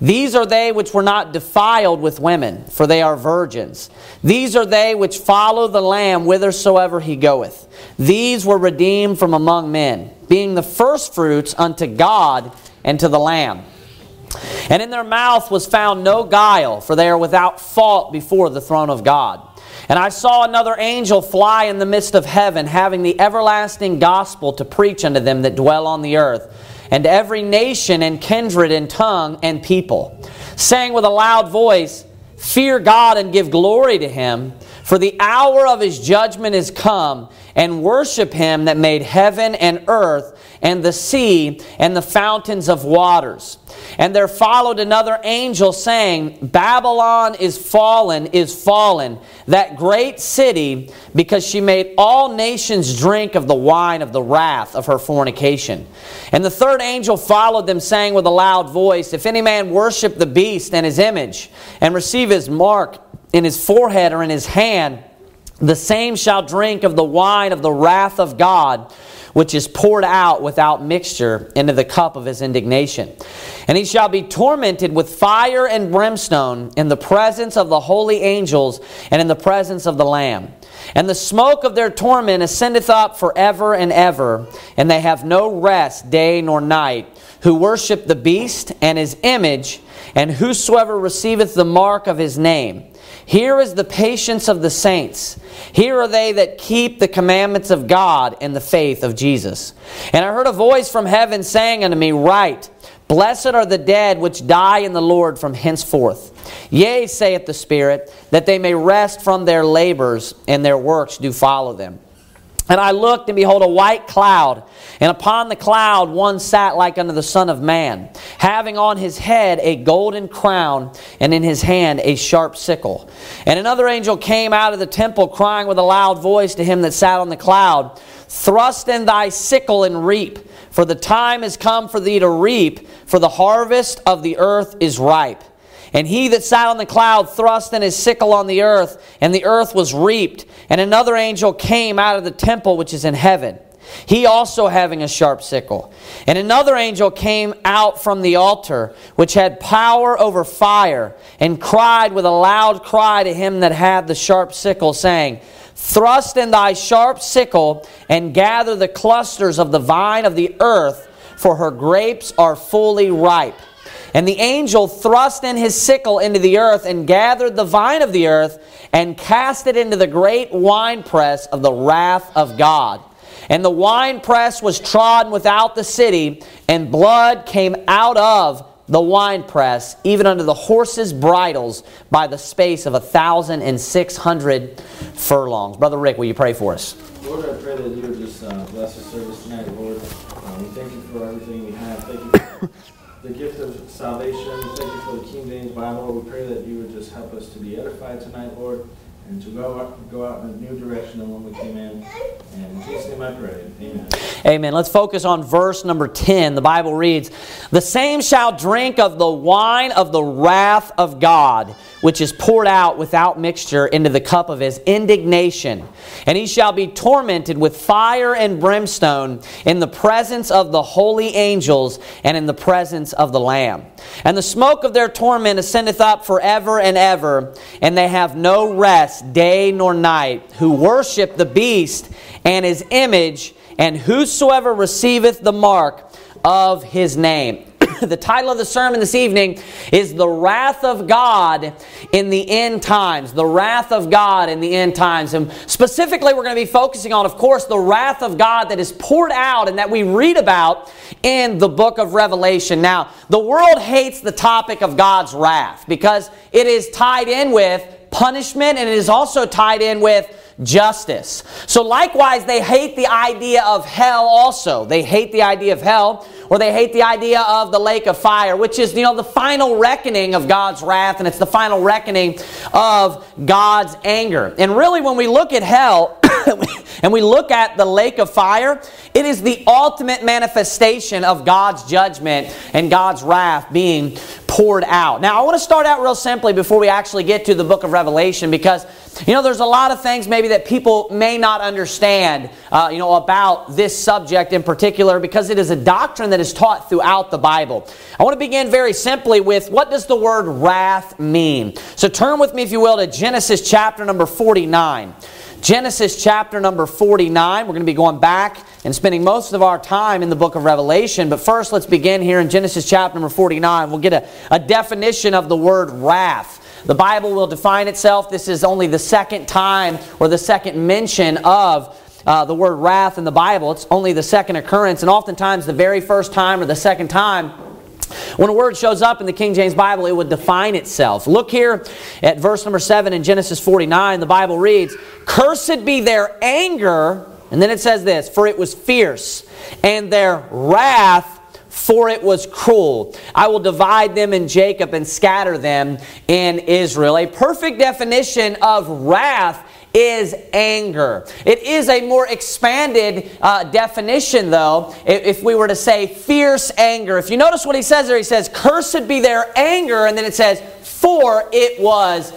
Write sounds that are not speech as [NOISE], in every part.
These are they which were not defiled with women, for they are virgins. These are they which follow the Lamb whithersoever he goeth. These were redeemed from among men, being the firstfruits unto God and to the Lamb. And in their mouth was found no guile, for they are without fault before the throne of God. And I saw another angel fly in the midst of heaven, having the everlasting gospel to preach unto them that dwell on the earth, and every nation and kindred and tongue and people, saying with a loud voice, Fear God and give glory to him, for the hour of his judgment is come, and worship him that made heaven and earth and the sea and the fountains of waters. And there followed another angel saying, Babylon is fallen, is fallen, that great city, because she made all nations drink of the wine of the wrath of her fornication. And the third angel followed them, saying with a loud voice, If any man worship the beast and his image, and receive his mark in his forehead or in his hand, the same shall drink of the wine of the wrath of God which is poured out without mixture into the cup of his indignation. And he shall be tormented with fire and brimstone in the presence of the holy angels and in the presence of the Lamb. And the smoke of their torment ascendeth up forever and ever, and they have no rest day nor night, who worship the beast and his image, and whosoever receiveth the mark of his name. Here is the patience of the saints. Here are they that keep the commandments of God and the faith of Jesus. And I heard a voice from heaven saying unto me, Write, Blessed are the dead which die in the Lord from henceforth. Yea, saith the Spirit, that they may rest from their labors, and their works do follow them. And I looked, and behold, a white cloud. And upon the cloud one sat like unto the Son of Man, having on his head a golden crown, and in his hand a sharp sickle. And another angel came out of the temple, crying with a loud voice to him that sat on the cloud Thrust in thy sickle and reap, for the time is come for thee to reap, for the harvest of the earth is ripe. And he that sat on the cloud thrust in his sickle on the earth, and the earth was reaped. And another angel came out of the temple which is in heaven, he also having a sharp sickle. And another angel came out from the altar, which had power over fire, and cried with a loud cry to him that had the sharp sickle, saying, Thrust in thy sharp sickle, and gather the clusters of the vine of the earth, for her grapes are fully ripe. And the angel thrust in his sickle into the earth and gathered the vine of the earth and cast it into the great winepress of the wrath of God. And the winepress was trodden without the city, and blood came out of the winepress, even under the horses' bridles, by the space of a thousand and six hundred furlongs. Brother Rick, will you pray for us? Lord, I pray that you would just uh, bless the service tonight, Lord. Um, we thank you for everything we have. Thank the gift of salvation. Thank you for the King James Bible. We pray that you would just help us to be edified tonight, Lord, and to go out, go out in a new direction than when we came in. And in Jesus' name I pray. Amen. Amen. Let's focus on verse number 10. The Bible reads, The same shall drink of the wine of the wrath of God, which is poured out without mixture into the cup of his indignation. And he shall be tormented with fire and brimstone in the presence of the holy angels and in the presence of the Lamb. And the smoke of their torment ascendeth up forever and ever, and they have no rest day nor night, who worship the beast and his image and whosoever receiveth the mark of his name. [LAUGHS] the title of the sermon this evening is The Wrath of God in the End Times. The Wrath of God in the End Times. And specifically, we're going to be focusing on, of course, the wrath of God that is poured out and that we read about in the book of Revelation. Now, the world hates the topic of God's wrath because it is tied in with punishment and it is also tied in with justice. So, likewise, they hate the idea of hell also. They hate the idea of hell, or they hate the idea of the lake of fire, which is, you know, the final reckoning of God's wrath, and it's the final reckoning of God's anger. And really, when we look at hell, [COUGHS] and we look at the lake of fire, it is the ultimate manifestation of God's judgment and God's wrath being poured out. Now, I want to start out real simply before we actually get to the book of Revelation because, you know, there's a lot of things maybe that people may not understand, uh, you know, about this subject in particular because it is a doctrine that is taught throughout the Bible. I want to begin very simply with what does the word wrath mean? So turn with me, if you will, to Genesis chapter number 49. Genesis chapter number 49. We're going to be going back and spending most of our time in the book of Revelation. But first, let's begin here in Genesis chapter number 49. We'll get a, a definition of the word wrath. The Bible will define itself. This is only the second time or the second mention of uh, the word wrath in the Bible. It's only the second occurrence, and oftentimes the very first time or the second time when a word shows up in the King James Bible, it would define itself. Look here at verse number 7 in Genesis 49. The Bible reads, Cursed be their anger, and then it says this, For it was fierce, and their wrath for it was cruel. I will divide them in Jacob and scatter them in Israel. A perfect definition of wrath is anger. It is a more expanded uh, definition, though, if we were to say fierce anger. If you notice what he says there, he says, Cursed be their anger, and then it says, For it was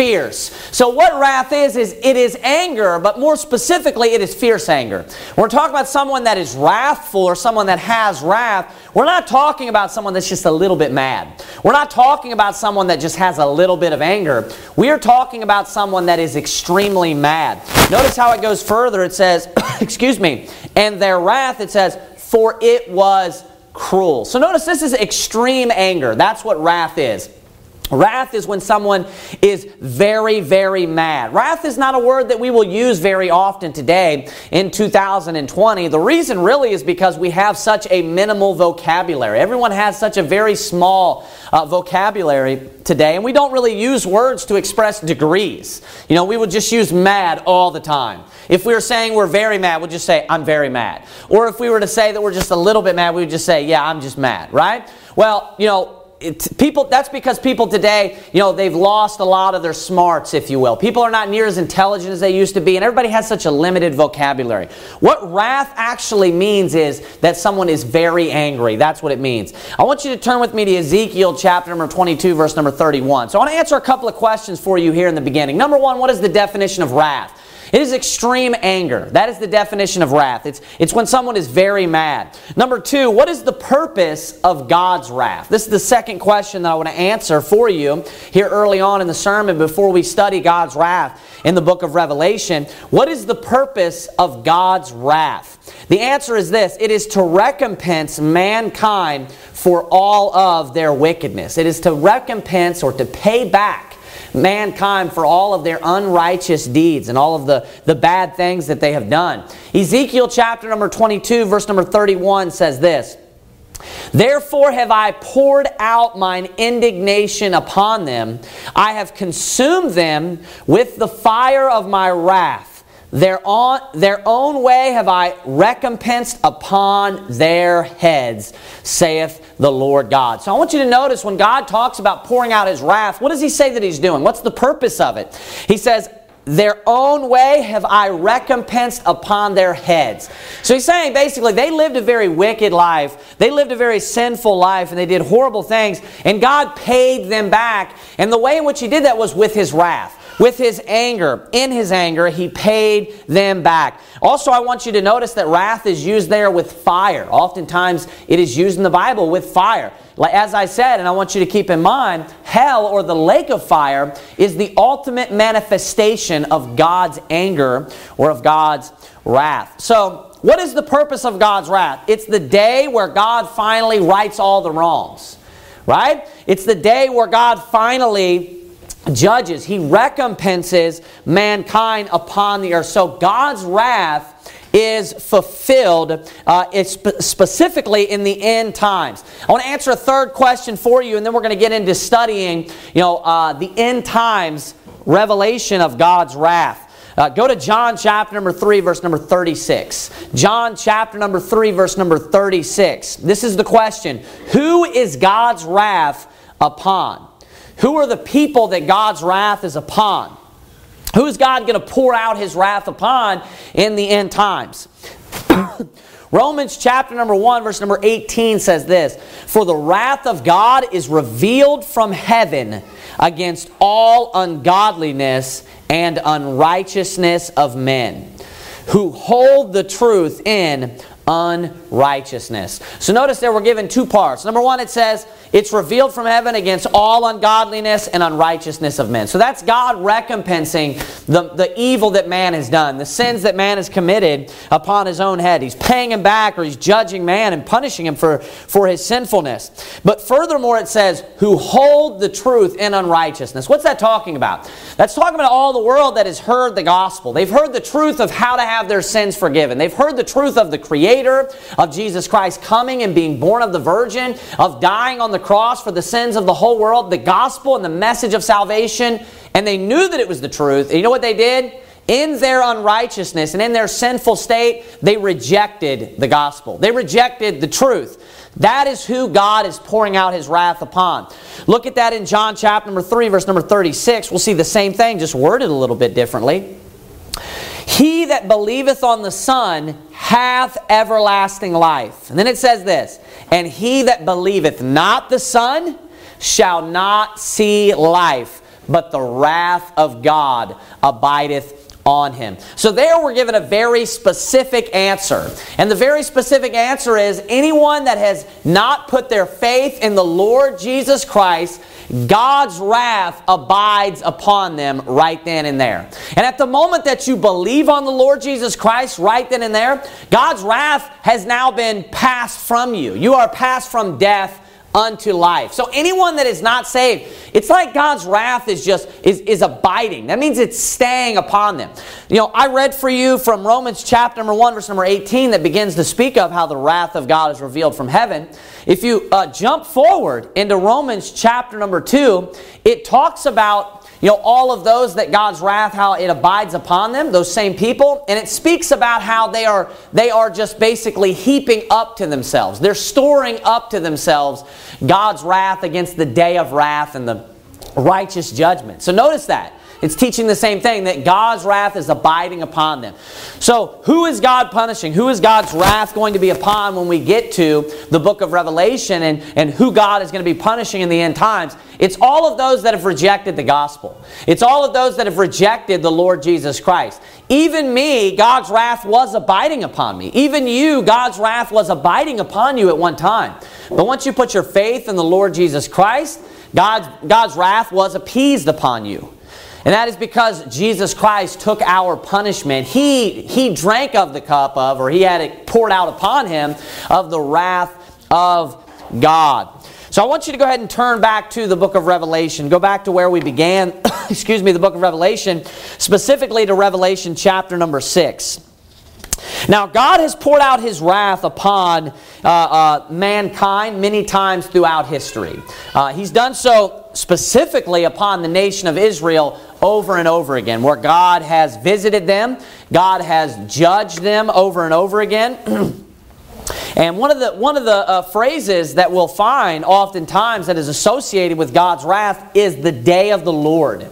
fierce. So what wrath is, is it is anger, but more specifically, it is fierce anger. When we're talking about someone that is wrathful or someone that has wrath, we're not talking about someone that's just a little bit mad. We're not talking about someone that just has a little bit of anger. We are talking about someone that is extremely mad. Notice how it goes further. It says, [COUGHS] excuse me, and their wrath, it says, for it was cruel. So notice this is extreme anger. That's what wrath is. Wrath is when someone is very, very mad. Wrath is not a word that we will use very often today in 2020. The reason really is because we have such a minimal vocabulary. Everyone has such a very small uh, vocabulary today, and we don't really use words to express degrees. You know, we would just use mad all the time. If we were saying we're very mad, we'd just say, I'm very mad. Or if we were to say that we're just a little bit mad, we would just say, yeah, I'm just mad, right? Well, you know, people that's because people today you know they've lost a lot of their smarts if you will. People are not near as intelligent as they used to be and everybody has such a limited vocabulary. What wrath actually means is that someone is very angry. That's what it means. I want you to turn with me to ezekiel chapter number 22 verse number 31 so i want to answer a couple of questions for you here in the beginning. Number one what is the definition of wrath it is extreme anger. That is the definition of wrath. It's, it's when someone is very mad. Number two, what is the purpose of God's wrath? This is the second question that I want to answer for you here early on in the sermon before we study God's wrath in the book of Revelation. What is the purpose of God's wrath? The answer is this it is to recompense mankind for all of their wickedness. It is to recompense or to pay back mankind for all of their unrighteous deeds and all of the, the bad things that they have done. Ezekiel chapter number 22, verse number 31 says this. Therefore have I poured out mine indignation upon them. I have consumed them with the fire of my wrath. Their own, their own way have I recompensed upon their heads, saith the Lord God. So I want you to notice when God talks about pouring out his wrath, what does he say that he's doing? What's the purpose of it? He says, their own way have I recompensed upon their heads. So he's saying basically they lived a very wicked life. They lived a very sinful life and they did horrible things. And God paid them back. And the way in which he did that was with his wrath with his anger. In his anger, he paid them back. Also, I want you to notice that wrath is used there with fire. Oftentimes, it is used in the Bible with fire. As I said, and I want you to keep in mind, hell or the lake of fire is the ultimate manifestation of God's anger or of God's wrath. So, what is the purpose of God's wrath? It's the day where God finally rights all the wrongs, right? It's the day where God finally judges, he recompenses mankind upon the earth. So God's wrath is fulfilled uh, specifically in the end times. I want to answer a third question for you, and then we're going to get into studying, you know, uh, the end times revelation of God's wrath. Uh, go to John chapter number 3, verse number 36. John chapter number 3, verse number 36. This is the question Who is God's wrath upon? Who are the people that God's wrath is upon? Who is God going to pour out his wrath upon in the end times? [COUGHS] Romans chapter number 1, verse number 18 says this For the wrath of God is revealed from heaven against all ungodliness and unrighteousness of men who hold the truth in unrighteousness. So notice there we're given two parts. Number one, it says, it's revealed from heaven against all ungodliness and unrighteousness of men. So that's God recompensing the, the evil that man has done, the sins that man has committed upon his own head. He's paying him back or he's judging man and punishing him for, for his sinfulness. But furthermore, it says, who hold the truth in unrighteousness. What's that talking about? That's talking about all the world that has heard the gospel. They've heard the truth of how to have their sins forgiven. They've heard the truth of the Creator, of Jesus Christ coming and being born of the Virgin, of dying on the cross for the sins of the whole world, the gospel and the message of salvation, and they knew that it was the truth. And you know what they did? In their unrighteousness and in their sinful state, they rejected the gospel. They rejected the truth. That is who God is pouring out his wrath upon. Look at that in John chapter number 3, verse number 36. We'll see the same thing, just worded a little bit differently. He that believeth on the Son hath everlasting life. And then it says this And he that believeth not the Son shall not see life, but the wrath of God abideth on him. So there we're given a very specific answer. And the very specific answer is anyone that has not put their faith in the Lord Jesus Christ God's wrath abides upon them right then and there. And at the moment that you believe on the Lord Jesus Christ right then and there, God's wrath has now been passed from you. You are passed from death unto life. So anyone that is not saved, it's like God's wrath is just is, is abiding. That means it's staying upon them. You know, I read for you from Romans chapter number 1 verse number 18 that begins to speak of how the wrath of God is revealed from heaven. If you uh, jump forward into Romans chapter number 2, it talks about you know, all of those that God's wrath, how it abides upon them, those same people, and it speaks about how they are they are just basically heaping up to themselves. They're storing up to themselves God's wrath against the day of wrath and the righteous judgment. So notice that. It's teaching the same thing that God's wrath is abiding upon them. So, who is God punishing? Who is God's wrath going to be upon when we get to the book of Revelation and, and who God is going to be punishing in the end times? It's all of those that have rejected the gospel. It's all of those that have rejected the Lord Jesus Christ. Even me, God's wrath was abiding upon me. Even you, God's wrath was abiding upon you at one time. But once you put your faith in the Lord Jesus Christ, God's, God's wrath was appeased upon you. And that is because Jesus Christ took our punishment. He, he drank of the cup of, or he had it poured out upon him, of the wrath of God. So I want you to go ahead and turn back to the book of Revelation. Go back to where we began, [COUGHS] excuse me, the book of Revelation, specifically to Revelation chapter number 6. Now, God has poured out his wrath upon uh, uh, mankind many times throughout history. Uh, he's done so specifically upon the nation of Israel over and over again, where God has visited them, God has judged them over and over again. [CLEARS THROAT] and one of the, one of the uh, phrases that we'll find oftentimes that is associated with God's wrath is the day of the Lord.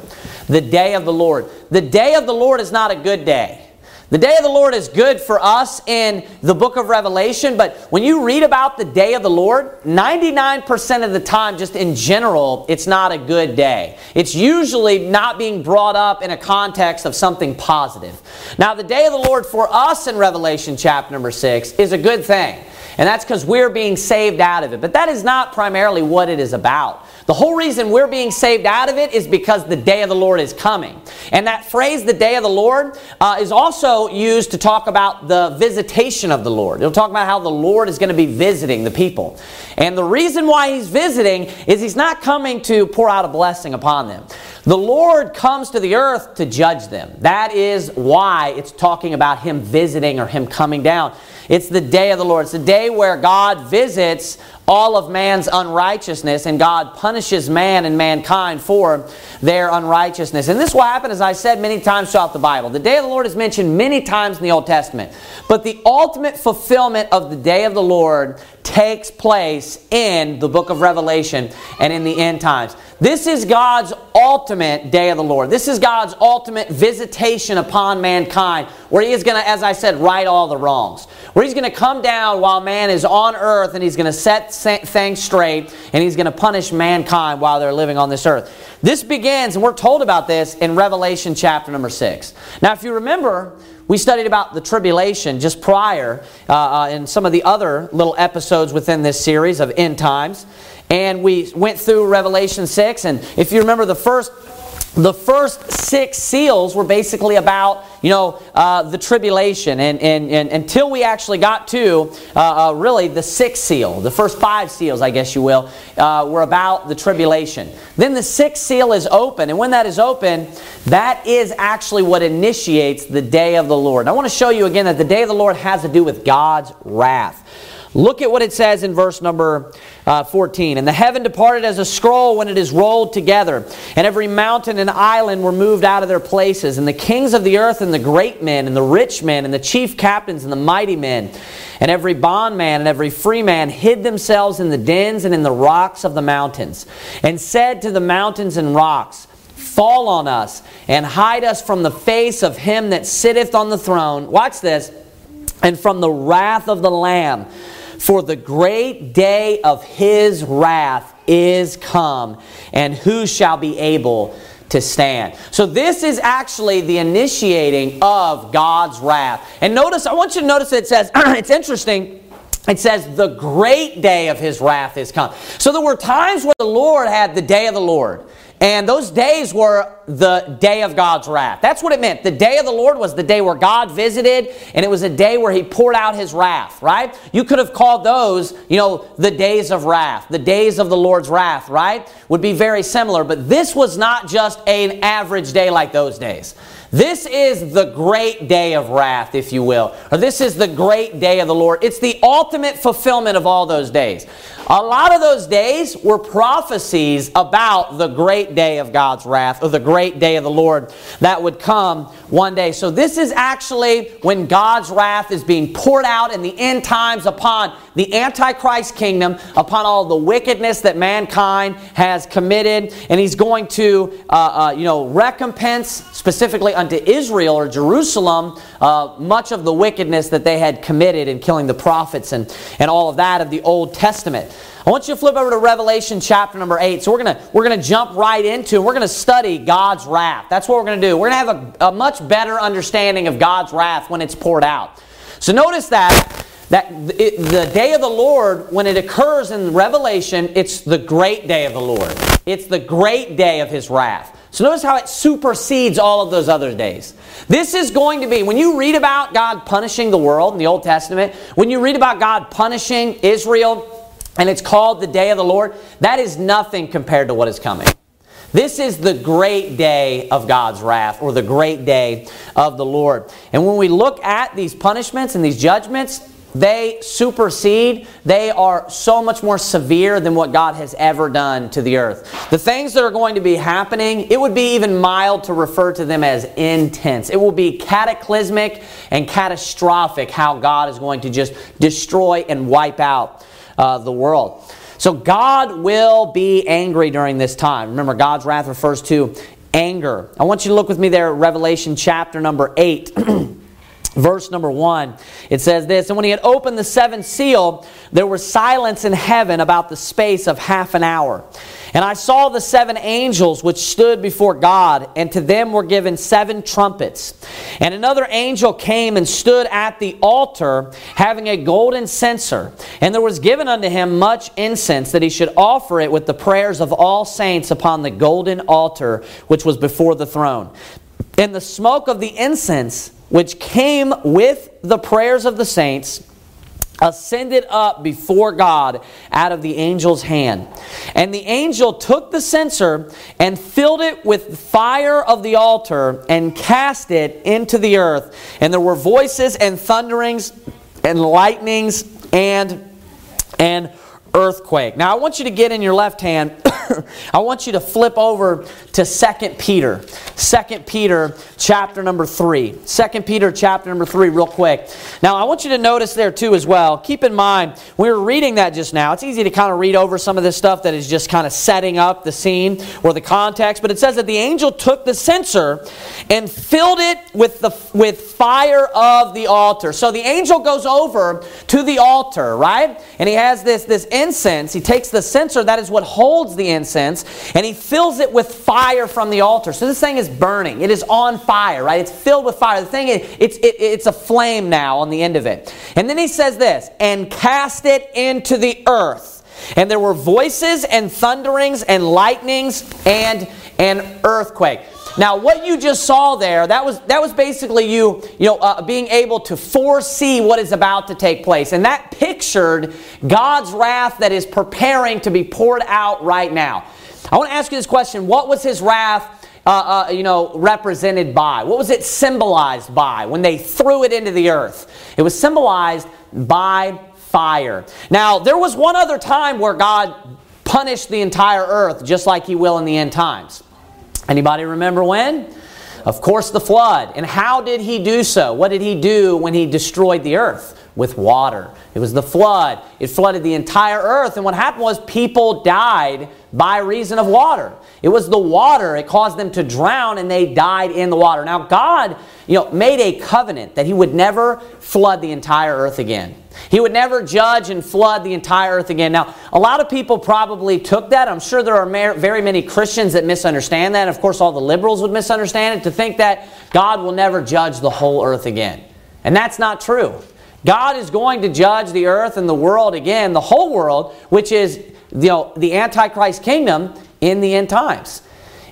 The day of the Lord. The day of the Lord is not a good day. The day of the Lord is good for us in the book of Revelation, but when you read about the day of the Lord, 99% of the time, just in general, it's not a good day. It's usually not being brought up in a context of something positive. Now, the day of the Lord for us in Revelation chapter number 6 is a good thing. And that's because we're being saved out of it. But that is not primarily what it is about. The whole reason we're being saved out of it is because the day of the Lord is coming. And that phrase, the day of the Lord, uh, is also used to talk about the visitation of the Lord. It'll talk about how the Lord is going to be visiting the people. And the reason why he's visiting is he's not coming to pour out a blessing upon them. The Lord comes to the earth to judge them. That is why it's talking about him visiting or him coming down. It's the day of the Lord. It's the day where God visits all of man's unrighteousness, and God punishes man and mankind for their unrighteousness. And this will happen, as I said many times throughout the Bible. The day of the Lord is mentioned many times in the Old Testament. But the ultimate fulfillment of the day of the Lord takes place in the book of Revelation and in the end times. This is God's ultimate day of the Lord. This is God's ultimate visitation upon mankind, where He is going to, as I said, right all the wrongs. Where He's going to come down while man is on earth and He's going to set things straight and He's going to punish mankind while they're living on this earth. This begins, and we're told about this in Revelation chapter number 6. Now, if you remember, we studied about the tribulation just prior uh, uh, in some of the other little episodes within this series of end times. And we went through Revelation 6. And if you remember the first the first six seals were basically about you know uh, the tribulation. And, and, and, until we actually got to uh, uh, really the sixth seal the first five seals i guess you will uh, were about the tribulation. Then the sixth seal is open. And when that is open that is actually what initiates the day of the lord. And i want to show you again that the day of the lord has to do with god's wrath Look at what it says in verse number uh, 14. And the heaven departed as a scroll when it is rolled together, and every mountain and island were moved out of their places, and the kings of the earth, and the great men, and the rich men, and the chief captains, and the mighty men, and every bondman and every free man hid themselves in the dens and in the rocks of the mountains, and said to the mountains and rocks, Fall on us, and hide us from the face of him that sitteth on the throne. Watch this. And from the wrath of the Lamb. For the great day of his wrath is come, and who shall be able to stand. So this is actually the initiating of God's wrath. And notice, I want you to notice that it says, [CLEARS THROAT] it's interesting. It says, the great day of his wrath is come. So there were times where the Lord had the day of the Lord. And those days were the day of God's wrath. That's what it meant. The day of the Lord was the day where God visited, and it was a day where He poured out His wrath, right? You could have called those, you know, the days of wrath, the days of the Lord's wrath, right? Would be very similar. But this was not just an average day like those days. This is the great day of wrath, if you will. Or this is the great day of the Lord. It's the ultimate fulfillment of all those days. A lot of those days were prophecies about the great day of God's wrath or the great day of the Lord that would come one day. So, this is actually when God's wrath is being poured out in the end times upon the Antichrist kingdom, upon all the wickedness that mankind has committed. And He's going to, uh, uh, you know, recompense specifically unto Israel or Jerusalem uh, much of the wickedness that they had committed in killing the prophets and, and all of that of the Old Testament. I want you to flip over to Revelation chapter number 8. So we're going to we're going to jump right into we're going to study God's wrath. That's what we're going to do. We're going to have a, a much better understanding of God's wrath when it's poured out. So notice that that it, the day of the Lord, when it occurs in Revelation, it's the great day of the Lord. It's the great day of his wrath. So notice how it supersedes all of those other days. This is going to be, when you read about God punishing the world in the Old Testament, when you read about God punishing Israel, and it's called the day of the Lord, that is nothing compared to what is coming. This is the great day of God's wrath, or the great day of the Lord. And when we look at these punishments and these judgments, they supersede, they are so much more severe than what God has ever done to the earth. The things that are going to be happening, it would be even mild to refer to them as intense. It will be cataclysmic and catastrophic how God is going to just destroy and wipe out uh, the world. So God will be angry during this time. Remember, God's wrath refers to anger. I want you to look with me there at Revelation chapter number 8. [CLEARS THROAT] verse number one, it says this And when he had opened the seventh seal, there was silence in heaven about the space of half an hour. And I saw the seven angels which stood before God, and to them were given seven trumpets. And another angel came and stood at the altar, having a golden censer. And there was given unto him much incense, that he should offer it with the prayers of all saints upon the golden altar which was before the throne. And the smoke of the incense which came with the prayers of the saints, ascended up before God out of the angel's hand. And the angel took the censer and filled it with fire of the altar and cast it into the earth. And there were voices and thunderings and lightnings and and earthquake. Now, I want you to get in your left hand, [COUGHS] I want you to flip over to 2 Peter. 2 Peter chapter number 3. 2 Peter chapter number 3, real quick. Now, I want you to notice there too as well. Keep in mind, we were reading that just now. It's easy to kind of read over some of this stuff that is just kind of setting up the scene or the context, but it says that the angel took the censer and filled it with, the, with fire of the altar. So the angel goes over to the altar, right? And he has this, this incense. He takes the censer, that is what holds the incense, and he fills it with fire from the altar. So this thing is burning. It is on fire, right? It's filled with fire. The thing it's, it, it's a flame now on the end of it. And then he says this, and cast it into the earth. And there were voices and thunderings and lightnings and an earthquake. Now, what you just saw there, that was, that was basically you, you know, uh, being able to foresee what is about to take place. And that pictured God's wrath that is preparing to be poured out right now. I want to ask you this question. What was his wrath, uh, uh, you know, represented by? What was it symbolized by when they threw it into the earth? It was symbolized by fire. Now, there was one other time where God punished the entire earth just like he will in the end times. Anybody remember when? Of course, the flood. And how did he do so? What did he do when he destroyed the earth? With water. It was the flood. It flooded the entire earth. And what happened was people died by reason of water. It was the water. It caused them to drown and they died in the water. Now, God, you know, made a covenant that he would never flood the entire earth again. He would never judge and flood the entire earth again. Now, a lot of people probably took that. I'm sure there are very many Christians that misunderstand that. Of course, all the liberals would misunderstand it to think that God will never judge the whole earth again. And that's not true. God is going to judge the earth and the world again, the whole world, which is you know, the Antichrist kingdom in the end times.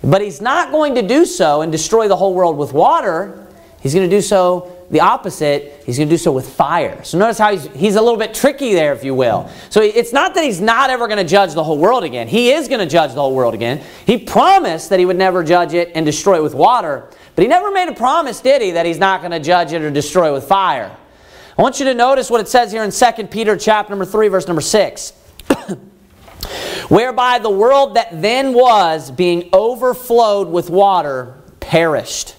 But he's not going to do so and destroy the whole world with water. He's going to do so the opposite, he's going to do so with fire. So notice how he's, he's a little bit tricky there, if you will. So it's not that he's not ever going to judge the whole world again. He is going to judge the whole world again. He promised that he would never judge it and destroy it with water. But he never made a promise, did he, that he's not going to judge it or destroy it with fire. I want you to notice what it says here in 2 Peter chapter number 3, verse number 6. Whereby the world that then was, being overflowed with water, perished.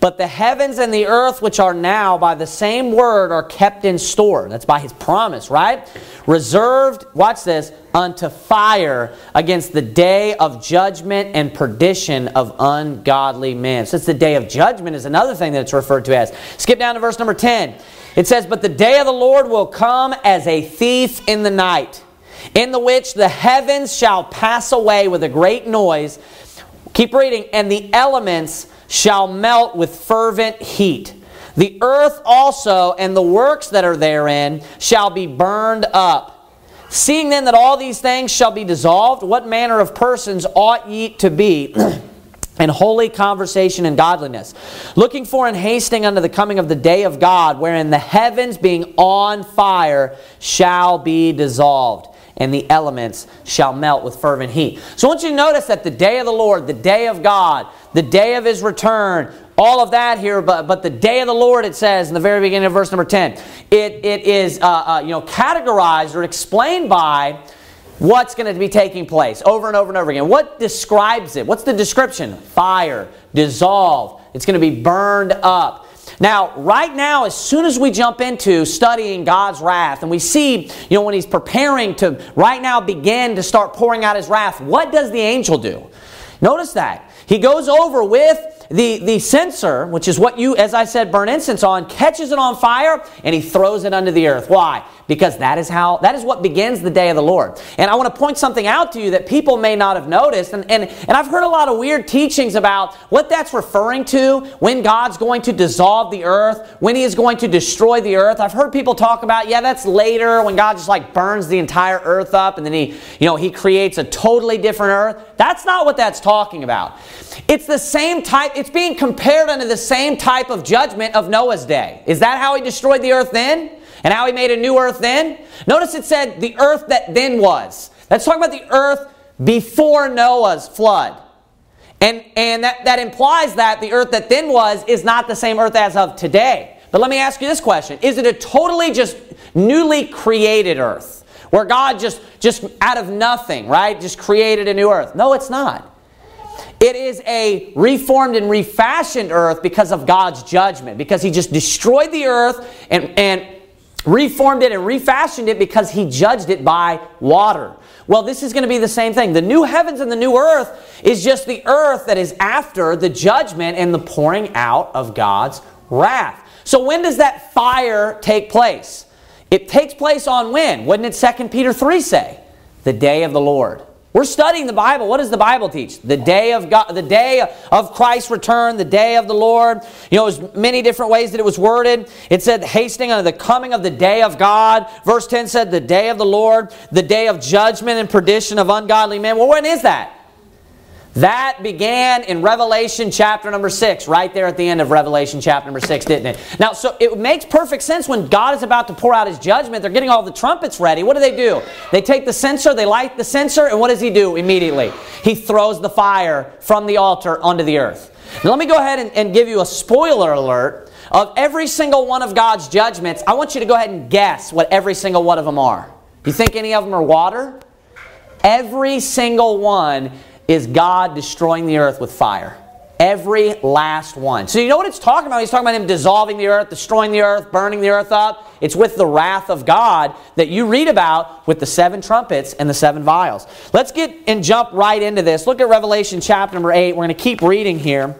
But the heavens and the earth, which are now by the same word, are kept in store. That's by his promise, right? Reserved, watch this, unto fire against the day of judgment and perdition of ungodly men. Since the day of judgment is another thing that it's referred to as. Skip down to verse number 10. It says, But the day of the Lord will come as a thief in the night, in the which the heavens shall pass away with a great noise. Keep reading, and the elements shall melt with fervent heat. The earth also and the works that are therein shall be burned up. Seeing then that all these things shall be dissolved, what manner of persons ought ye to be? [CLEARS THROAT] in holy conversation and godliness, looking for and hasting unto the coming of the day of God, wherein the heavens being on fire shall be dissolved and the elements shall melt with fervent heat. So I want you to notice that the day of the Lord, the day of God, the day of his return, all of that here, but, but the day of the Lord, it says in the very beginning of verse number 10, it, it is uh, uh, you know, categorized or explained by what's going to be taking place over and over and over again. What describes it? What's the description? Fire, dissolve, it's going to be burned up. Now, right now, as soon as we jump into studying God's wrath and we see, you know, when he's preparing to right now begin to start pouring out his wrath, what does the angel do? Notice that. He goes over with the, the censer, which is what you, as I said, burn incense on, catches it on fire and he throws it under the earth. Why? Because that is how, that is what begins the day of the Lord. And I want to point something out to you that people may not have noticed. And, and, and I've heard a lot of weird teachings about what that's referring to when God's going to dissolve the earth, when he is going to destroy the earth. I've heard people talk about, yeah, that's later when God just like burns the entire earth up and then he, you know, he creates a totally different earth. That's not what that's talking about. It's the same type, it's being compared unto the same type of judgment of Noah's day. Is that how he destroyed the earth then? And how he made a new earth then? Notice it said the earth that then was. Let's talk about the earth before Noah's flood. And, and that, that implies that the earth that then was is not the same earth as of today. But let me ask you this question Is it a totally just newly created earth? where God just, just out of nothing, right, just created a new earth. No, it's not. It is a reformed and refashioned earth because of God's judgment, because He just destroyed the earth and, and reformed it and refashioned it because He judged it by water. Well, this is going to be the same thing. The new heavens and the new earth is just the earth that is after the judgment and the pouring out of God's wrath. So when does that fire take place? It takes place on when? Wouldn't it 2 Peter 3 say? The day of the Lord. We're studying the Bible. What does the Bible teach? The day of God, the day of Christ's return, the day of the Lord. You know, there's many different ways that it was worded. It said hastening on the coming of the day of God. Verse 10 said the day of the Lord, the day of judgment and perdition of ungodly men. Well, when is that? That began in Revelation chapter number 6, right there at the end of Revelation chapter number 6, didn't it? Now, so it makes perfect sense when God is about to pour out his judgment. They're getting all the trumpets ready. What do they do? They take the censer, they light the censer, and what does he do immediately? He throws the fire from the altar onto the earth. Now, let me go ahead and, and give you a spoiler alert of every single one of God's judgments. I want you to go ahead and guess what every single one of them are. You think any of them are water? Every single one is God destroying the earth with fire. Every last one. So you know what it's talking about? He's talking about him dissolving the earth, destroying the earth, burning the earth up. It's with the wrath of God that you read about with the seven trumpets and the seven vials. Let's get and jump right into this. Look at Revelation chapter number 8. We're going to keep reading here.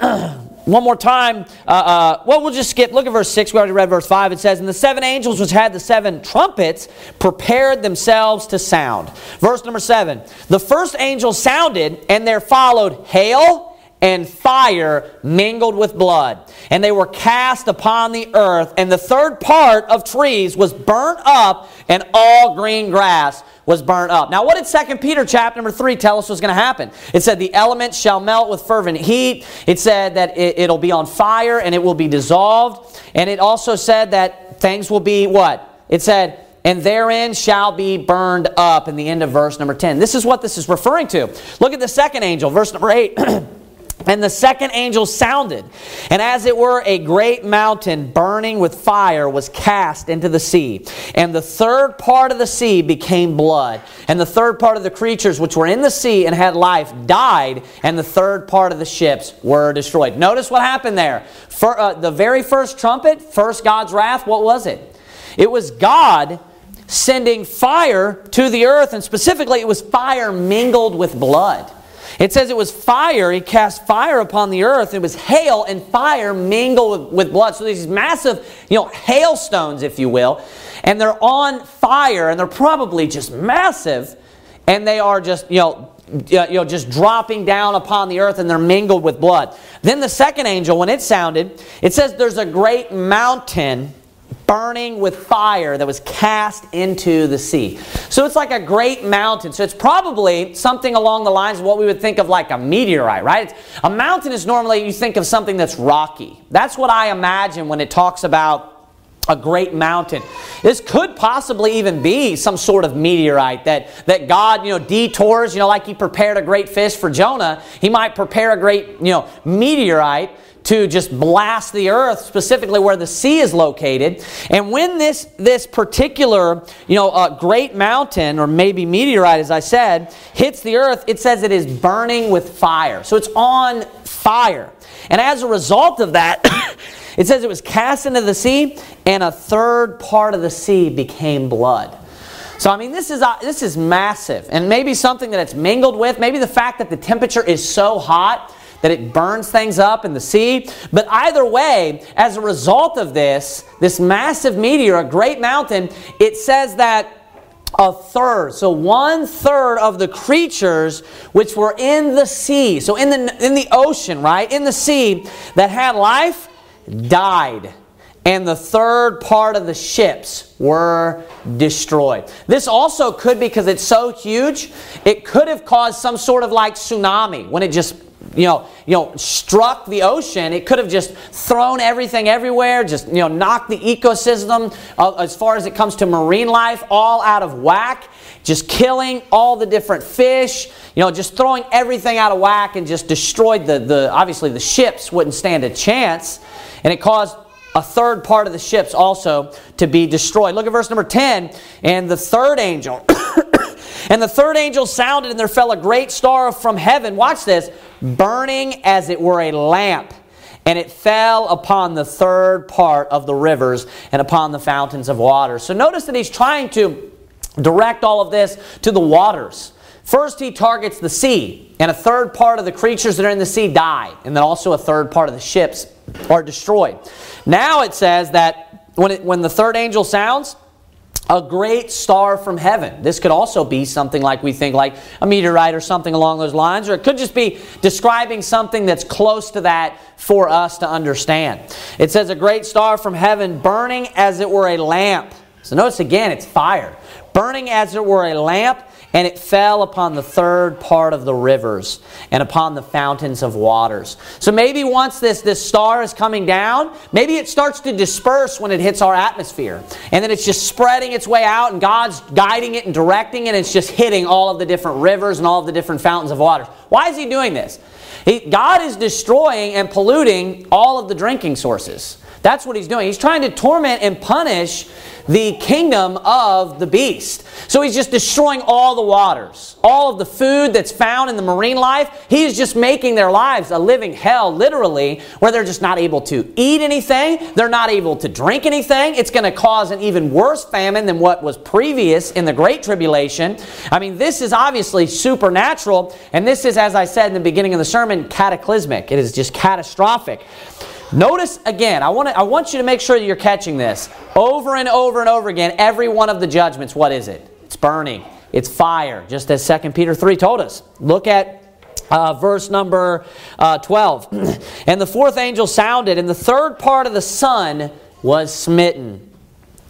[CLEARS THROAT] one more time. Uh, uh, well, we'll just skip. Look at verse 6. We already read verse 5. It says, And the seven angels which had the seven trumpets prepared themselves to sound. Verse number 7. The first angel sounded, and there followed hail and fire mingled with blood. And they were cast upon the earth, and the third part of trees was burnt up, and all green grass was burnt up. Now, what did 2 Peter chapter number 3 tell us was going to happen? It said the elements shall melt with fervent heat. It said that it, it'll be on fire and it will be dissolved. And it also said that things will be what? It said, and therein shall be burned up in the end of verse number 10. This is what this is referring to. Look at the second angel, verse number 8. [CLEARS THROAT] And the second angel sounded, and as it were, a great mountain burning with fire was cast into the sea. And the third part of the sea became blood. And the third part of the creatures which were in the sea and had life died, and the third part of the ships were destroyed. Notice what happened there. For, uh, the very first trumpet, first God's wrath, what was it? It was God sending fire to the earth, and specifically, it was fire mingled with blood. It says it was fire. He cast fire upon the earth. It was hail and fire mingled with, with blood. So these massive, you know, hailstones, if you will, and they're on fire, and they're probably just massive, and they are just, you know, uh, you know, just dropping down upon the earth and they're mingled with blood. Then the second angel, when it sounded, it says there's a great mountain burning with fire that was cast into the sea. So it's like a great mountain. So it's probably something along the lines of what we would think of like a meteorite, right? It's, a mountain is normally, you think of something that's rocky. That's what I imagine when it talks about a great mountain. This could possibly even be some sort of meteorite that, that God, you know, detours, you know, like he prepared a great fish for Jonah. He might prepare a great, you know, meteorite to just blast the earth, specifically where the sea is located. And when this, this particular, you know, uh, great mountain, or maybe meteorite, as I said, hits the earth, it says it is burning with fire. So it's on fire. And as a result of that, [COUGHS] it says it was cast into the sea, and a third part of the sea became blood. So I mean, this is uh, this is massive, and maybe something that it's mingled with. Maybe the fact that the temperature is so hot that it burns things up in the sea. But either way, as a result of this, this massive meteor, a great mountain, it says that a third, so one third of the creatures which were in the sea, so in the, in the ocean, right, in the sea, that had life, died and the third part of the ships were destroyed. This also could, because it's so huge, it could have caused some sort of like tsunami when it just you know, you know, struck the ocean, it could have just thrown everything everywhere, just you know, knocked the ecosystem uh, as far as it comes to marine life all out of whack, just killing all the different fish, you know, just throwing everything out of whack and just destroyed the the obviously the ships wouldn't stand a chance, and it caused a third part of the ships also to be destroyed. Look at verse number 10. And the third angel, [COUGHS] and the third angel sounded, and there fell a great star from heaven. Watch this burning as it were a lamp. And it fell upon the third part of the rivers and upon the fountains of water. So notice that he's trying to direct all of this to the waters. First, he targets the sea, and a third part of the creatures that are in the sea die, and then also a third part of the ships are destroyed. Now it says that when, it, when the third angel sounds, a great star from heaven. This could also be something like we think like a meteorite or something along those lines, or it could just be describing something that's close to that for us to understand. It says a great star from heaven burning as it were a lamp. So notice again, it's fire. Burning as it were a lamp and it fell upon the third part of the rivers and upon the fountains of waters. So maybe once this, this star is coming down, maybe it starts to disperse when it hits our atmosphere. And then it's just spreading its way out, and God's guiding it and directing it, and it's just hitting all of the different rivers and all of the different fountains of waters. Why is He doing this? He, God is destroying and polluting all of the drinking sources. That's what He's doing. He's trying to torment and punish the kingdom of the beast. So he's just destroying all the waters, all of the food that's found in the marine life. He is just making their lives a living hell, literally, where they're just not able to eat anything, they're not able to drink anything. It's going to cause an even worse famine than what was previous in the Great Tribulation. I mean, this is obviously supernatural, and this is, as I said in the beginning of the sermon, cataclysmic. It is just catastrophic. Notice again, I want, to, I want you to make sure that you're catching this. Over and over and over again, every one of the judgments, what is it? It's burning, it's fire, just as 2 Peter 3 told us. Look at uh, verse number uh, 12. [CLEARS THROAT] and the fourth angel sounded, and the third part of the sun was smitten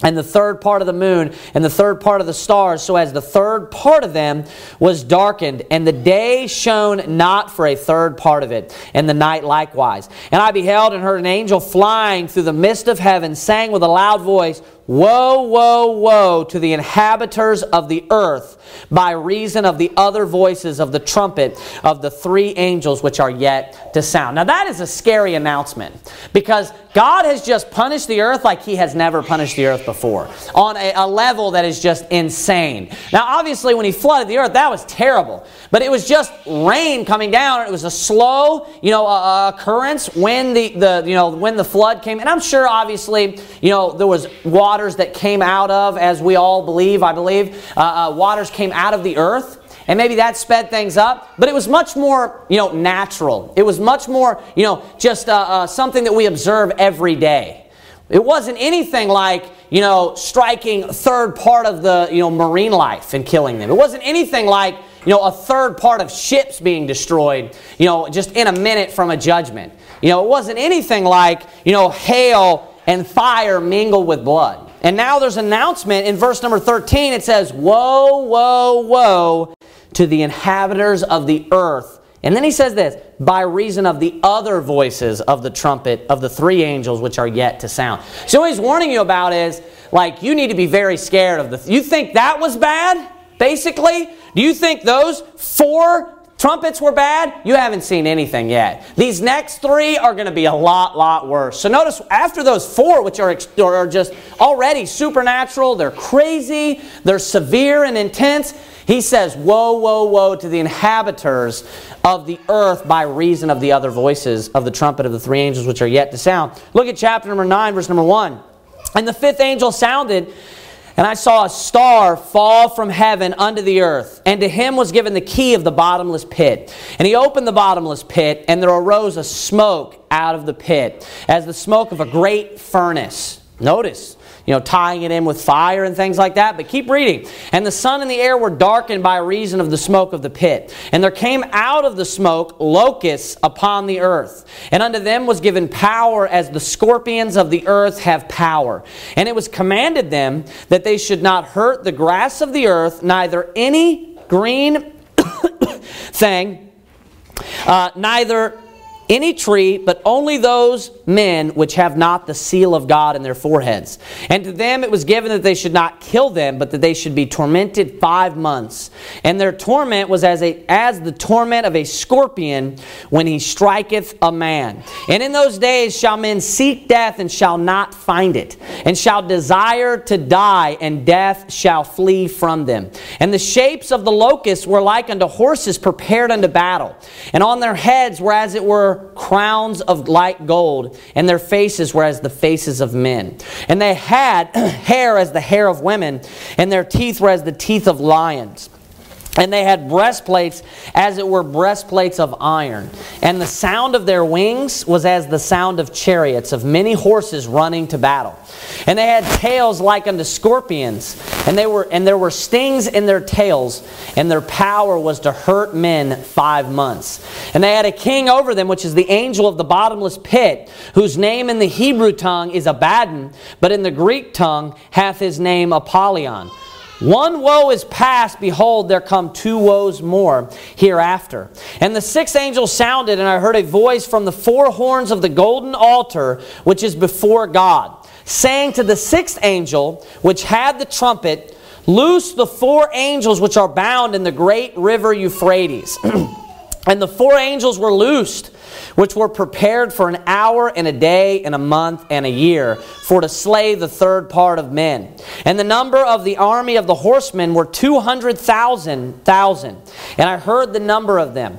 and the third part of the moon, and the third part of the stars, so as the third part of them was darkened, and the day shone not for a third part of it, and the night likewise. And I beheld and heard an angel flying through the midst of heaven, saying with a loud voice, Woe, woe, woe to the inhabitants of the earth by reason of the other voices of the trumpet of the three angels which are yet to sound. Now, that is a scary announcement because God has just punished the earth like He has never punished the earth before on a, a level that is just insane. Now, obviously, when He flooded the earth, that was terrible, but it was just rain coming down. It was a slow, you know, uh, occurrence when the, the, you know, when the flood came. And I'm sure, obviously, you know, there was water waters that came out of, as we all believe, I believe, uh, uh, waters came out of the earth. And maybe that sped things up, but it was much more, you know, natural. It was much more, you know, just uh, uh something that we observe every day. It wasn't anything like, you know, striking third part of the, you know, marine life and killing them. It wasn't anything like, you know, a third part of ships being destroyed, you know, just in a minute from a judgment. You know, it wasn't anything like, you know, hail and fire mingle with blood. And now there's an announcement in verse number 13. It says, Woe, woe, woe to the inhabitants of the earth. And then he says this, by reason of the other voices of the trumpet of the three angels which are yet to sound. So what he's warning you about is, like, you need to be very scared of the. You think that was bad, basically? Do you think those four Trumpets were bad. You haven't seen anything yet. These next three are going to be a lot, lot worse. So notice after those four, which are, are just already supernatural, they're crazy, they're severe and intense, he says, Woe, woe, woe to the inhabitants of the earth by reason of the other voices of the trumpet of the three angels which are yet to sound. Look at chapter number 9, verse number 1. And the fifth angel sounded and I saw a star fall from heaven unto the earth, and to him was given the key of the bottomless pit. And he opened the bottomless pit, and there arose a smoke out of the pit, as the smoke of a great furnace. Notice, you know, tying it in with fire and things like that. But keep reading. And the sun and the air were darkened by reason of the smoke of the pit. And there came out of the smoke locusts upon the earth. And unto them was given power as the scorpions of the earth have power. And it was commanded them that they should not hurt the grass of the earth, neither any green [COUGHS] thing, uh, neither any tree, but only those men which have not the seal of God in their foreheads. And to them it was given that they should not kill them, but that they should be tormented five months. And their torment was as, a, as the torment of a scorpion when he striketh a man. And in those days shall men seek death and shall not find it, and shall desire to die, and death shall flee from them. And the shapes of the locusts were like unto horses prepared unto battle, and on their heads were as it were crowns of light gold, and their faces were as the faces of men. And they had [CLEARS THROAT] hair as the hair of women, and their teeth were as the teeth of lions. And they had breastplates as it were breastplates of iron. And the sound of their wings was as the sound of chariots, of many horses running to battle. And they had tails like unto scorpions, and they were and there were stings in their tails, and their power was to hurt men five months. And they had a king over them, which is the angel of the bottomless pit, whose name in the Hebrew tongue is Abaddon, but in the Greek tongue hath his name Apollyon. One woe is past, behold, there come two woes more hereafter. And the sixth angel sounded, and I heard a voice from the four horns of the golden altar, which is before God, saying to the sixth angel, which had the trumpet, Loose the four angels which are bound in the great river Euphrates. [CLEARS THROAT] and the four angels were loosed which were prepared for an hour and a day and a month and a year, for to slay the third part of men. And the number of the army of the horsemen were two hundred thousand thousand. And I heard the number of them.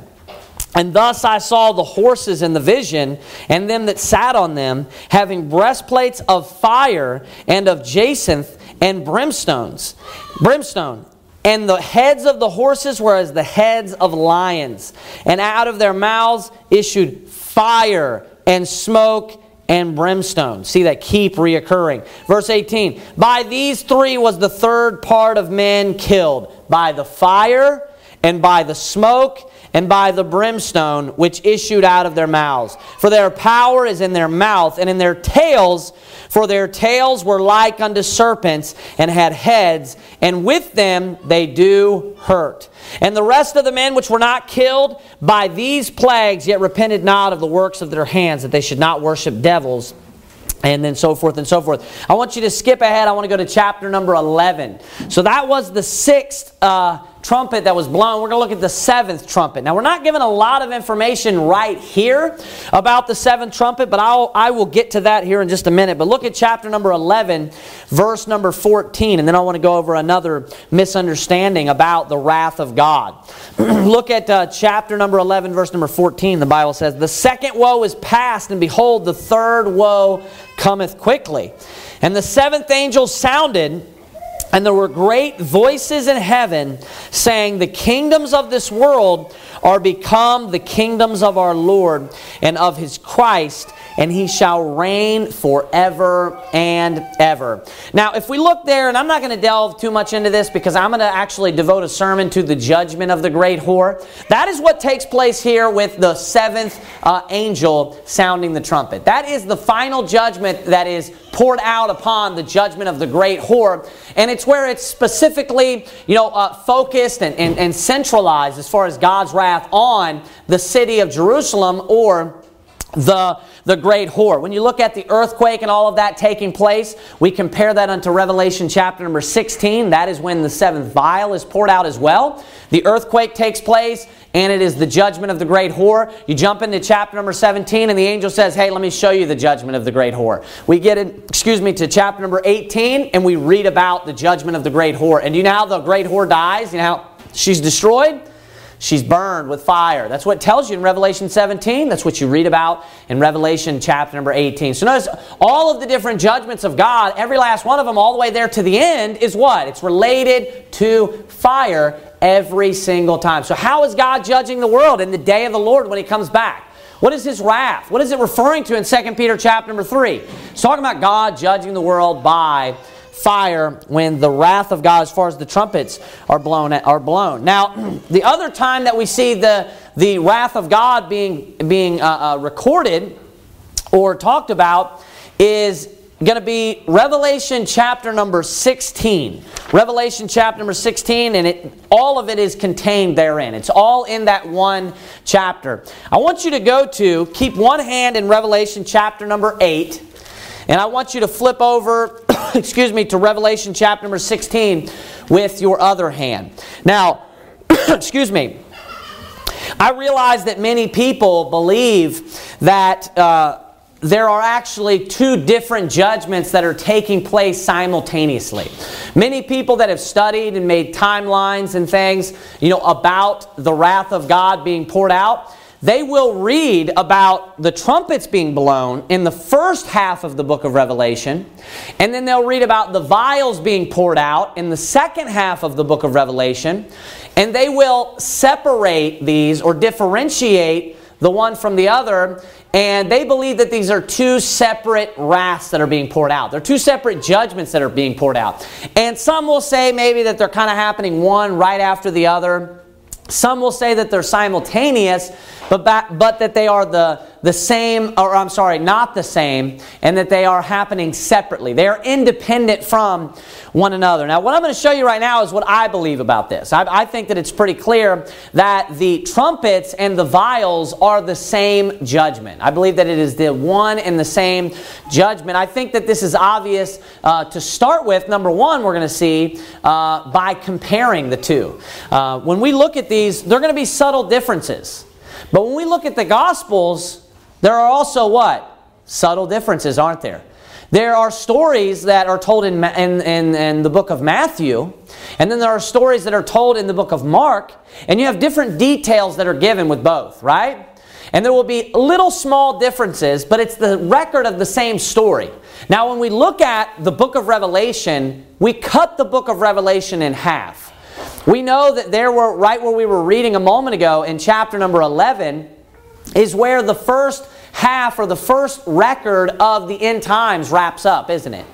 And thus I saw the horses in the vision, and them that sat on them, having breastplates of fire and of jacinth and brimstones. Brimstone. And the heads of the horses were as the heads of lions, and out of their mouths issued fire and smoke and brimstone. See that keep reoccurring. Verse 18 By these three was the third part of men killed by the fire and by the smoke and by the brimstone which issued out of their mouths. For their power is in their mouth, and in their tails, for their tails were like unto serpents, and had heads, and with them they do hurt. And the rest of the men which were not killed by these plagues, yet repented not of the works of their hands, that they should not worship devils and then so forth and so forth. I want you to skip ahead. I want to go to chapter number 11. So that was the sixth uh, trumpet that was blown. We're going to look at the seventh trumpet. Now, we're not given a lot of information right here about the seventh trumpet, but I'll, I will get to that here in just a minute. But look at chapter number 11, verse number 14, and then I want to go over another misunderstanding about the wrath of God. [CLEARS THROAT] look at uh, chapter number 11, verse number 14. The Bible says, The second woe is past, and behold, the third woe cometh quickly. And the seventh angel sounded and there were great voices in heaven saying, The kingdoms of this world are become the kingdoms of our Lord and of his Christ, and he shall reign forever and ever. Now, if we look there, and I'm not going to delve too much into this because I'm going to actually devote a sermon to the judgment of the great whore. That is what takes place here with the seventh uh, angel sounding the trumpet. That is the final judgment that is poured out upon the judgment of the great whore. And it's where it's specifically, you know, uh, focused and, and, and centralized as far as God's wrath on the city of Jerusalem or the, the great whore. When you look at the earthquake and all of that taking place, we compare that unto Revelation chapter number 16. That is when the seventh vial is poured out as well. The earthquake takes place, and it is the judgment of the great whore. You jump into chapter number 17, and the angel says, Hey, let me show you the judgment of the great whore. We get it, excuse me, to chapter number 18, and we read about the judgment of the great whore. And you know how the great whore dies? You know how she's destroyed? She's burned with fire. That's what tells you in Revelation 17. That's what you read about in Revelation chapter number 18. So notice all of the different judgments of God, every last one of them, all the way there to the end, is what? It's related to fire every single time. So, how is God judging the world in the day of the Lord when He comes back? What is his wrath? What is it referring to in 2 Peter chapter number 3? It's talking about God judging the world by fire when the wrath of God, as far as the trumpets are blown, are blown. Now, [CLEARS THROAT] the other time that we see the, the wrath of God being, being uh, uh, recorded or talked about is going to be Revelation chapter number 16. Revelation chapter number 16, and it, all of it is contained therein. It's all in that one chapter. I want you to go to, keep one hand in Revelation chapter number 8, and I want you to flip over, [COUGHS] excuse me, to Revelation chapter number 16 with your other hand. Now, [COUGHS] excuse me. I realize that many people believe that uh, there are actually two different judgments that are taking place simultaneously. Many people that have studied and made timelines and things, you know, about the wrath of God being poured out, they will read about the trumpets being blown in the first half of the book of Revelation, and then they'll read about the vials being poured out in the second half of the book of Revelation, and they will separate these or differentiate the one from the other and they believe that these are two separate wraths that are being poured out. They're two separate judgments that are being poured out. And some will say maybe that they're kind of happening one right after the other. Some will say that they're simultaneous, but, but that they are the, the same, or I'm sorry, not the same, and that they are happening separately. They are independent from one another. Now, what I'm going to show you right now is what I believe about this. I, I think that it's pretty clear that the trumpets and the vials are the same judgment. I believe that it is the one and the same judgment. I think that this is obvious uh, to start with. Number one, we're going to see uh, by comparing the two. Uh, when we look at these, there are going to be subtle differences. But when we look at the Gospels, there are also what? Subtle differences, aren't there? There are stories that are told in, in, in, in, the book of Matthew, and then there are stories that are told in the book of Mark, and you have different details that are given with both, right? And there will be little small differences, but it's the record of the same story. Now, when we look at the book of Revelation, we cut the book of Revelation in half. We know that there were, right where we were reading a moment ago in chapter number 11, is where the first half or the first record of the end times wraps up, isn't it?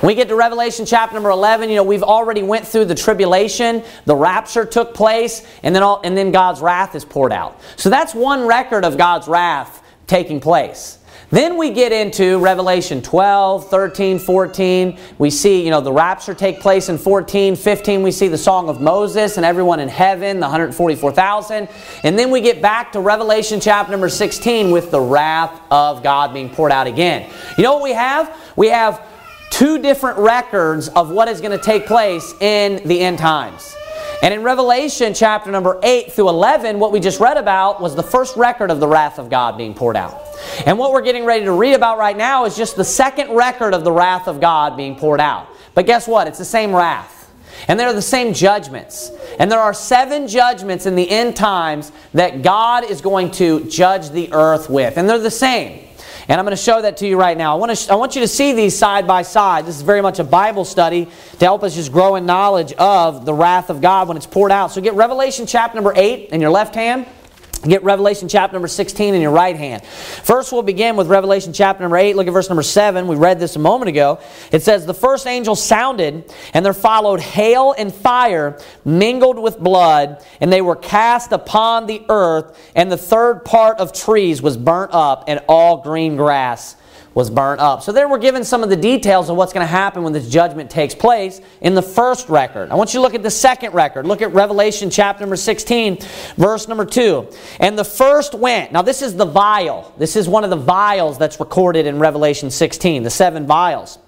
When we get to Revelation chapter number 11, you know, we've already went through the tribulation, the rapture took place, and then, all, and then God's wrath is poured out. So that's one record of God's wrath taking place. Then we get into Revelation 12, 13, 14. We see, you know, the rapture take place in 14, 15. We see the Song of Moses and everyone in heaven, the 144,000. And then we get back to Revelation chapter number 16 with the wrath of God being poured out again. You know what we have? We have two different records of what is going to take place in the end times. And in Revelation chapter number 8 through 11, what we just read about was the first record of the wrath of God being poured out. And what we're getting ready to read about right now is just the second record of the wrath of God being poured out. But guess what? It's the same wrath. And they're the same judgments. And there are seven judgments in the end times that God is going to judge the earth with. And they're the same. And I'm going to show that to you right now. I want, to, I want you to see these side by side. This is very much a Bible study to help us just grow in knowledge of the wrath of God when it's poured out. So get Revelation chapter number 8 in your left hand. Get Revelation chapter number 16 in your right hand. First, we'll begin with Revelation chapter number 8. Look at verse number 7. We read this a moment ago. It says, The first angel sounded, and there followed hail and fire mingled with blood, and they were cast upon the earth, and the third part of trees was burnt up, and all green grass was burnt up. So there we're given some of the details of what's going to happen when this judgment takes place in the first record. I want you to look at the second record. Look at Revelation chapter number 16, verse number 2. And the first went. Now this is the vial. This is one of the vials that's recorded in Revelation 16, the seven vials.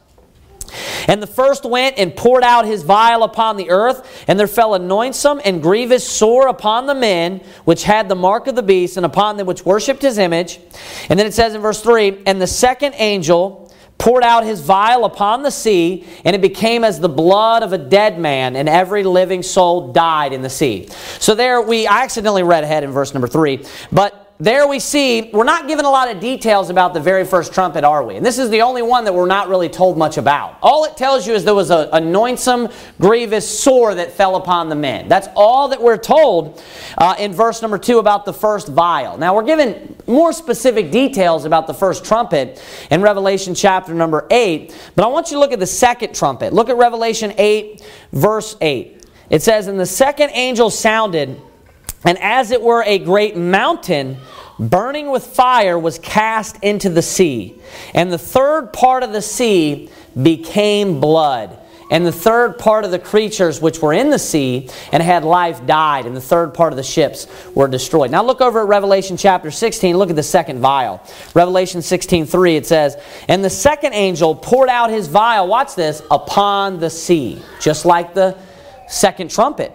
And the first went and poured out his vial upon the earth, and there fell a noisome and grievous sore upon the men which had the mark of the beast, and upon them which worshipped his image. And then it says in verse 3 And the second angel poured out his vial upon the sea, and it became as the blood of a dead man, and every living soul died in the sea. So there we, I accidentally read ahead in verse number 3, but there we see, we're not given a lot of details about the very first trumpet, are we? And this is the only one that we're not really told much about. All it tells you is there was a, a noisome, grievous sore that fell upon the men. That's all that we're told uh, in verse number 2 about the first vial. Now, we're given more specific details about the first trumpet in Revelation chapter number 8, but I want you to look at the second trumpet. Look at Revelation 8, verse 8. It says, And the second angel sounded and as it were a great mountain burning with fire was cast into the sea. And the third part of the sea became blood. and the third part of the creatures which were in the sea and had life died, and the third part of the ships were destroyed. Now look over at Revelation chapter 16. Look at the second vial. Revelation 16 3, it says, And the second angel poured out his vial, watch this, upon the sea, just like the second trumpet.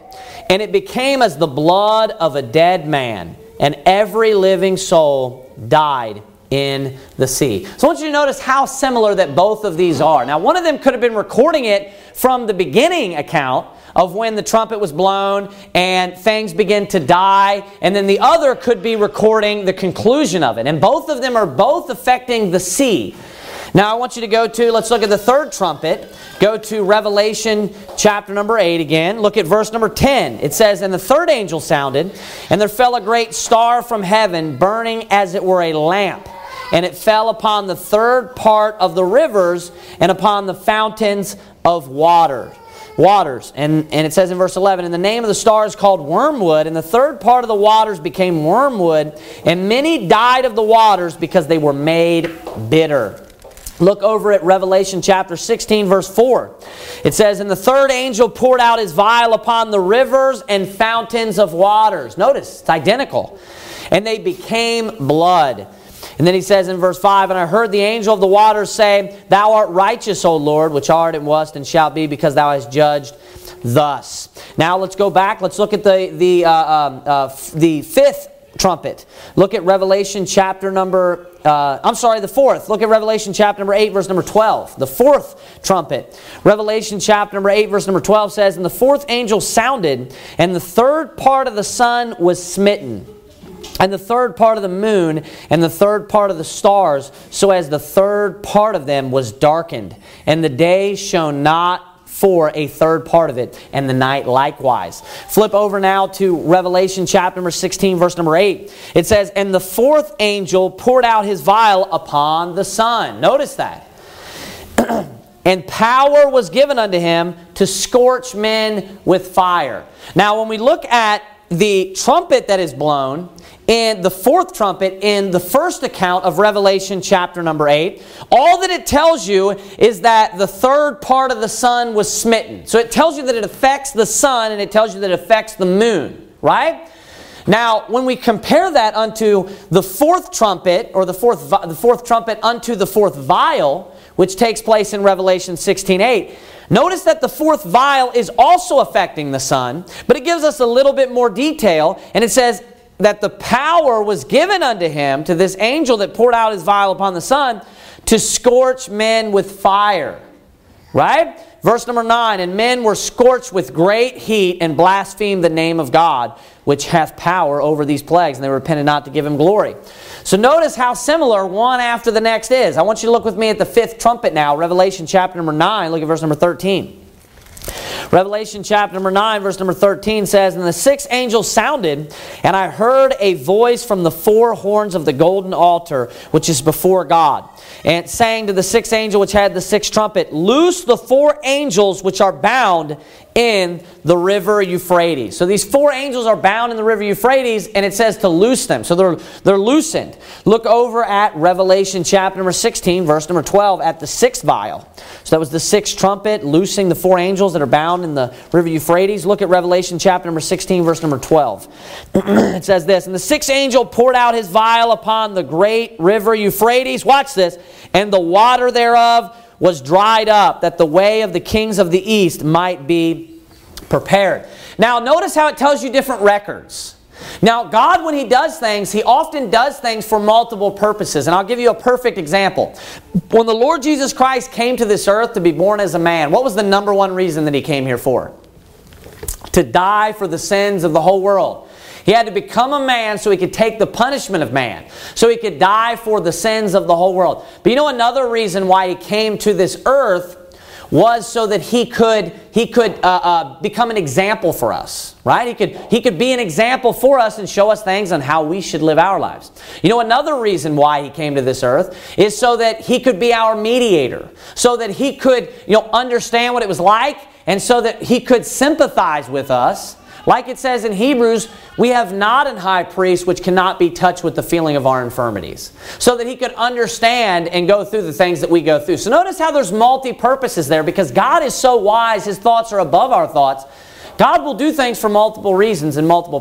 And it became as the blood of a dead man, and every living soul died in the sea. So I want you to notice how similar that both of these are. Now, one of them could have been recording it from the beginning account of when the trumpet was blown and things begin to die, and then the other could be recording the conclusion of it. And both of them are both affecting the sea. Now, I want you to go to, let's look at the third trumpet. Go to Revelation chapter number 8 again. Look at verse number 10. It says, And the third angel sounded, and there fell a great star from heaven, burning as it were a lamp and it fell upon the third part of the rivers and upon the fountains of water waters. And, and it says in verse 11, And the name of the star is called wormwood, and the third part of the waters became wormwood, and many died of the waters because they were made bitter. Look over at Revelation chapter 16, verse 4. It says, And the third angel poured out his vial upon the rivers and fountains of waters. Notice, it's identical. And they became blood. And then he says in verse 5, And I heard the angel of the waters say, Thou art righteous, O Lord, which art and wast and shalt be, because thou hast judged thus. Now let's go back. Let's look at the, the, uh, um, uh, the fifth trumpet. Look at Revelation chapter number, uh, I'm sorry, the fourth. Look at Revelation chapter number 8, verse number 12. The fourth trumpet. Revelation chapter number 8, verse number 12 says, And the fourth angel sounded, and the third part of the sun was smitten and the third part of the moon and the third part of the stars, so as the third part of them was darkened, and the day shone not for a third part of it, and the night likewise. Flip over now to Revelation chapter number 16, verse number 8. It says, And the fourth angel poured out his vial upon the sun. Notice that. [CLEARS THROAT] and power was given unto him to scorch men with fire. Now, when we look at the trumpet that is blown, in the fourth trumpet in the first account of Revelation chapter number 8. All that it tells you is that the third part of the sun was smitten. So it tells you that it affects the sun and it tells you that it affects the moon, right? Now, when we compare that unto the fourth trumpet, or the fourth, the fourth trumpet unto the fourth vial, which takes place in Revelation 16 8, Notice that the fourth vial is also affecting the sun, but it gives us a little bit more detail, and it says, that the power was given unto him, to this angel that poured out his vial upon the sun, to scorch men with fire. Right? Verse number 9 And men were scorched with great heat and blasphemed the name of God, which hath power over these plagues, and they repented not to give him glory. So notice how similar one after the next is. I want you to look with me at the fifth trumpet now, Revelation chapter number 9. Look at verse number 13. Revelation chapter number 9, verse number 13 says, And the sixth angel sounded, and I heard a voice from the four horns of the golden altar, which is before God, and saying to the sixth angel which had the sixth trumpet, Loose the four angels which are bound in the river Euphrates. So these four angels are bound in the river Euphrates, and it says to loose them. So they're, they're loosened. Look over at Revelation chapter number 16, verse number 12, at the sixth vial. So that was the sixth trumpet, loosing the four angels that are bound in the river Euphrates. Look at Revelation chapter number 16, verse number 12. [CLEARS THROAT] it says this And the sixth angel poured out his vial upon the great river Euphrates. Watch this. And the water thereof was dried up, that the way of the kings of the east might be prepared. Now, notice how it tells you different records. Now, God, when He does things, He often does things for multiple purposes. And I'll give you a perfect example. When the Lord Jesus Christ came to this earth to be born as a man, what was the number one reason that He came here for? To die for the sins of the whole world. He had to become a man so he could take the punishment of man, so he could die for the sins of the whole world. But you know another reason why he came to this earth was so that he could he could uh, uh, become an example for us right he could he could be an example for us and show us things on how we should live our lives you know another reason why he came to this earth is so that he could be our mediator so that he could you know understand what it was like and so that he could sympathize with us Like it says in Hebrews, we have not an high priest which cannot be touched with the feeling of our infirmities, so that he could understand and go through the things that we go through. So notice how there's multi purposes there because God is so wise, his thoughts are above our thoughts. God will do things for multiple reasons and multiple